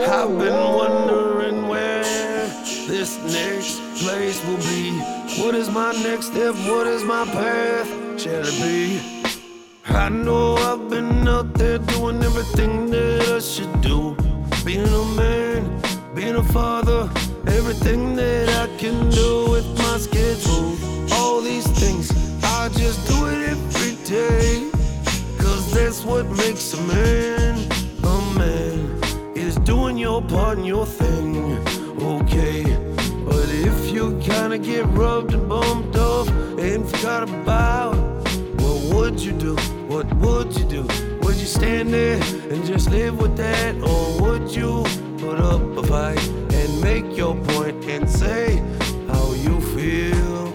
I've been wondering where this next place will be. What is my next step? What is my path? Shall it be? I know I've been out there doing everything that I should do. Being a man, being a father, everything that I can do with my schedule. All these things, I just do it every day. Cause that's what makes a man a man. Is doing your part and your thing, okay. But if you kinda get rubbed and bumped off and forgot about, what would you do? What would you do? Would you stand there and just live with that? Or would you put up a fight and make your point and say how you feel?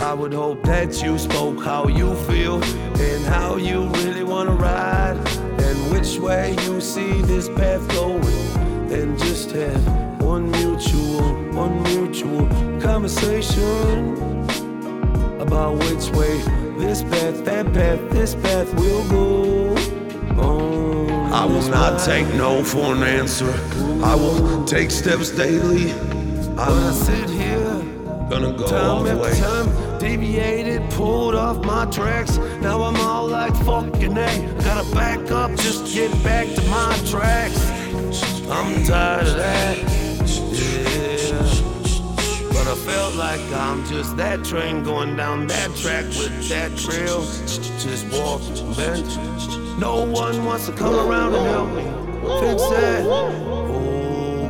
I would hope that you spoke how you feel and how you really wanna ride and which way you see this path going. Then just have one mutual, one mutual conversation about which way this path, that path, this path will go. On I will not take no for an answer. I will take steps daily. When I I'm sit here gonna go all Time the after way. time, deviated, pulled off my tracks. Now I'm all like fucking A. Gotta back up, just get back to my tracks. I'm tired of that. Yeah. But I felt like I'm just that train going down that track with that trail. Just walk, bent. No one wants to come around and help me fix that.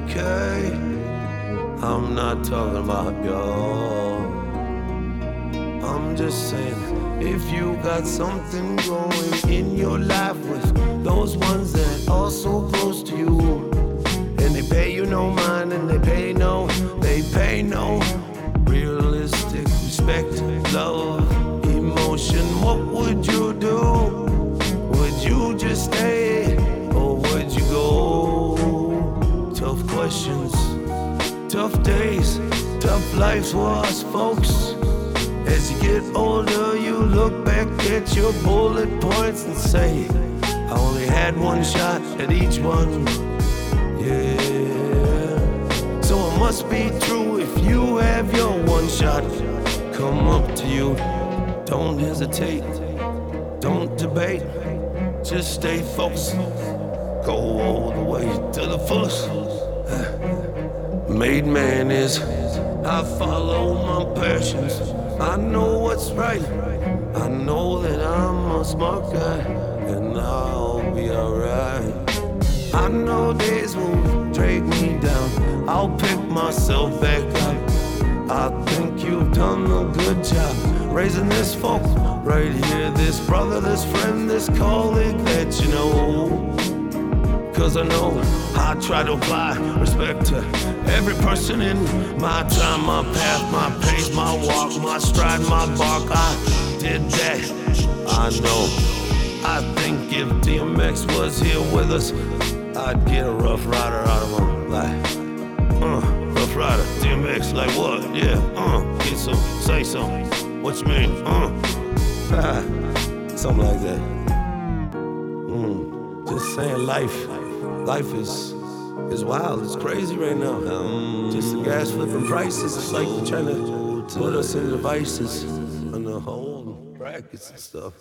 Okay. I'm not talking about y'all. I'm just saying, if you got something going in your life with those ones that are so close to you, and they pay you no mind, and they pay no, they pay no realistic respect, love, emotion. What would you do? Would you just stay, or would you go? Tough questions. Tough days, tough lives for us folks. As you get older, you look back at your bullet points and say, I only had one shot at each one. Yeah. So it must be true if you have your one shot. Come up to you. Don't hesitate. Don't debate. Just stay focused. Go all the way to the fullest. Uh, made man is I follow my passions. I know what's right. I know that I'm a smart guy, and I'll be alright. I know days will drag me down. I'll pick myself back up. I think you've done a good job raising this folk right here. This brother, this friend, this colleague that you know. Cause I know I try to apply respect to every person in my time, my path, my pace, my walk, my stride, my bark. I did that. I know. I think if DMX was here with us, I'd get a Ruff Ryder out of him. Like, uh, Ruff Ryder, DMX, like what? Yeah, uh, get some, say some. What you mean? Uh, something like that. Mm, just saying life. Life is is wild. It's crazy right now. Um, just the gas flipping prices. It's like they're trying to put us in devices on the whole brackets and stuff.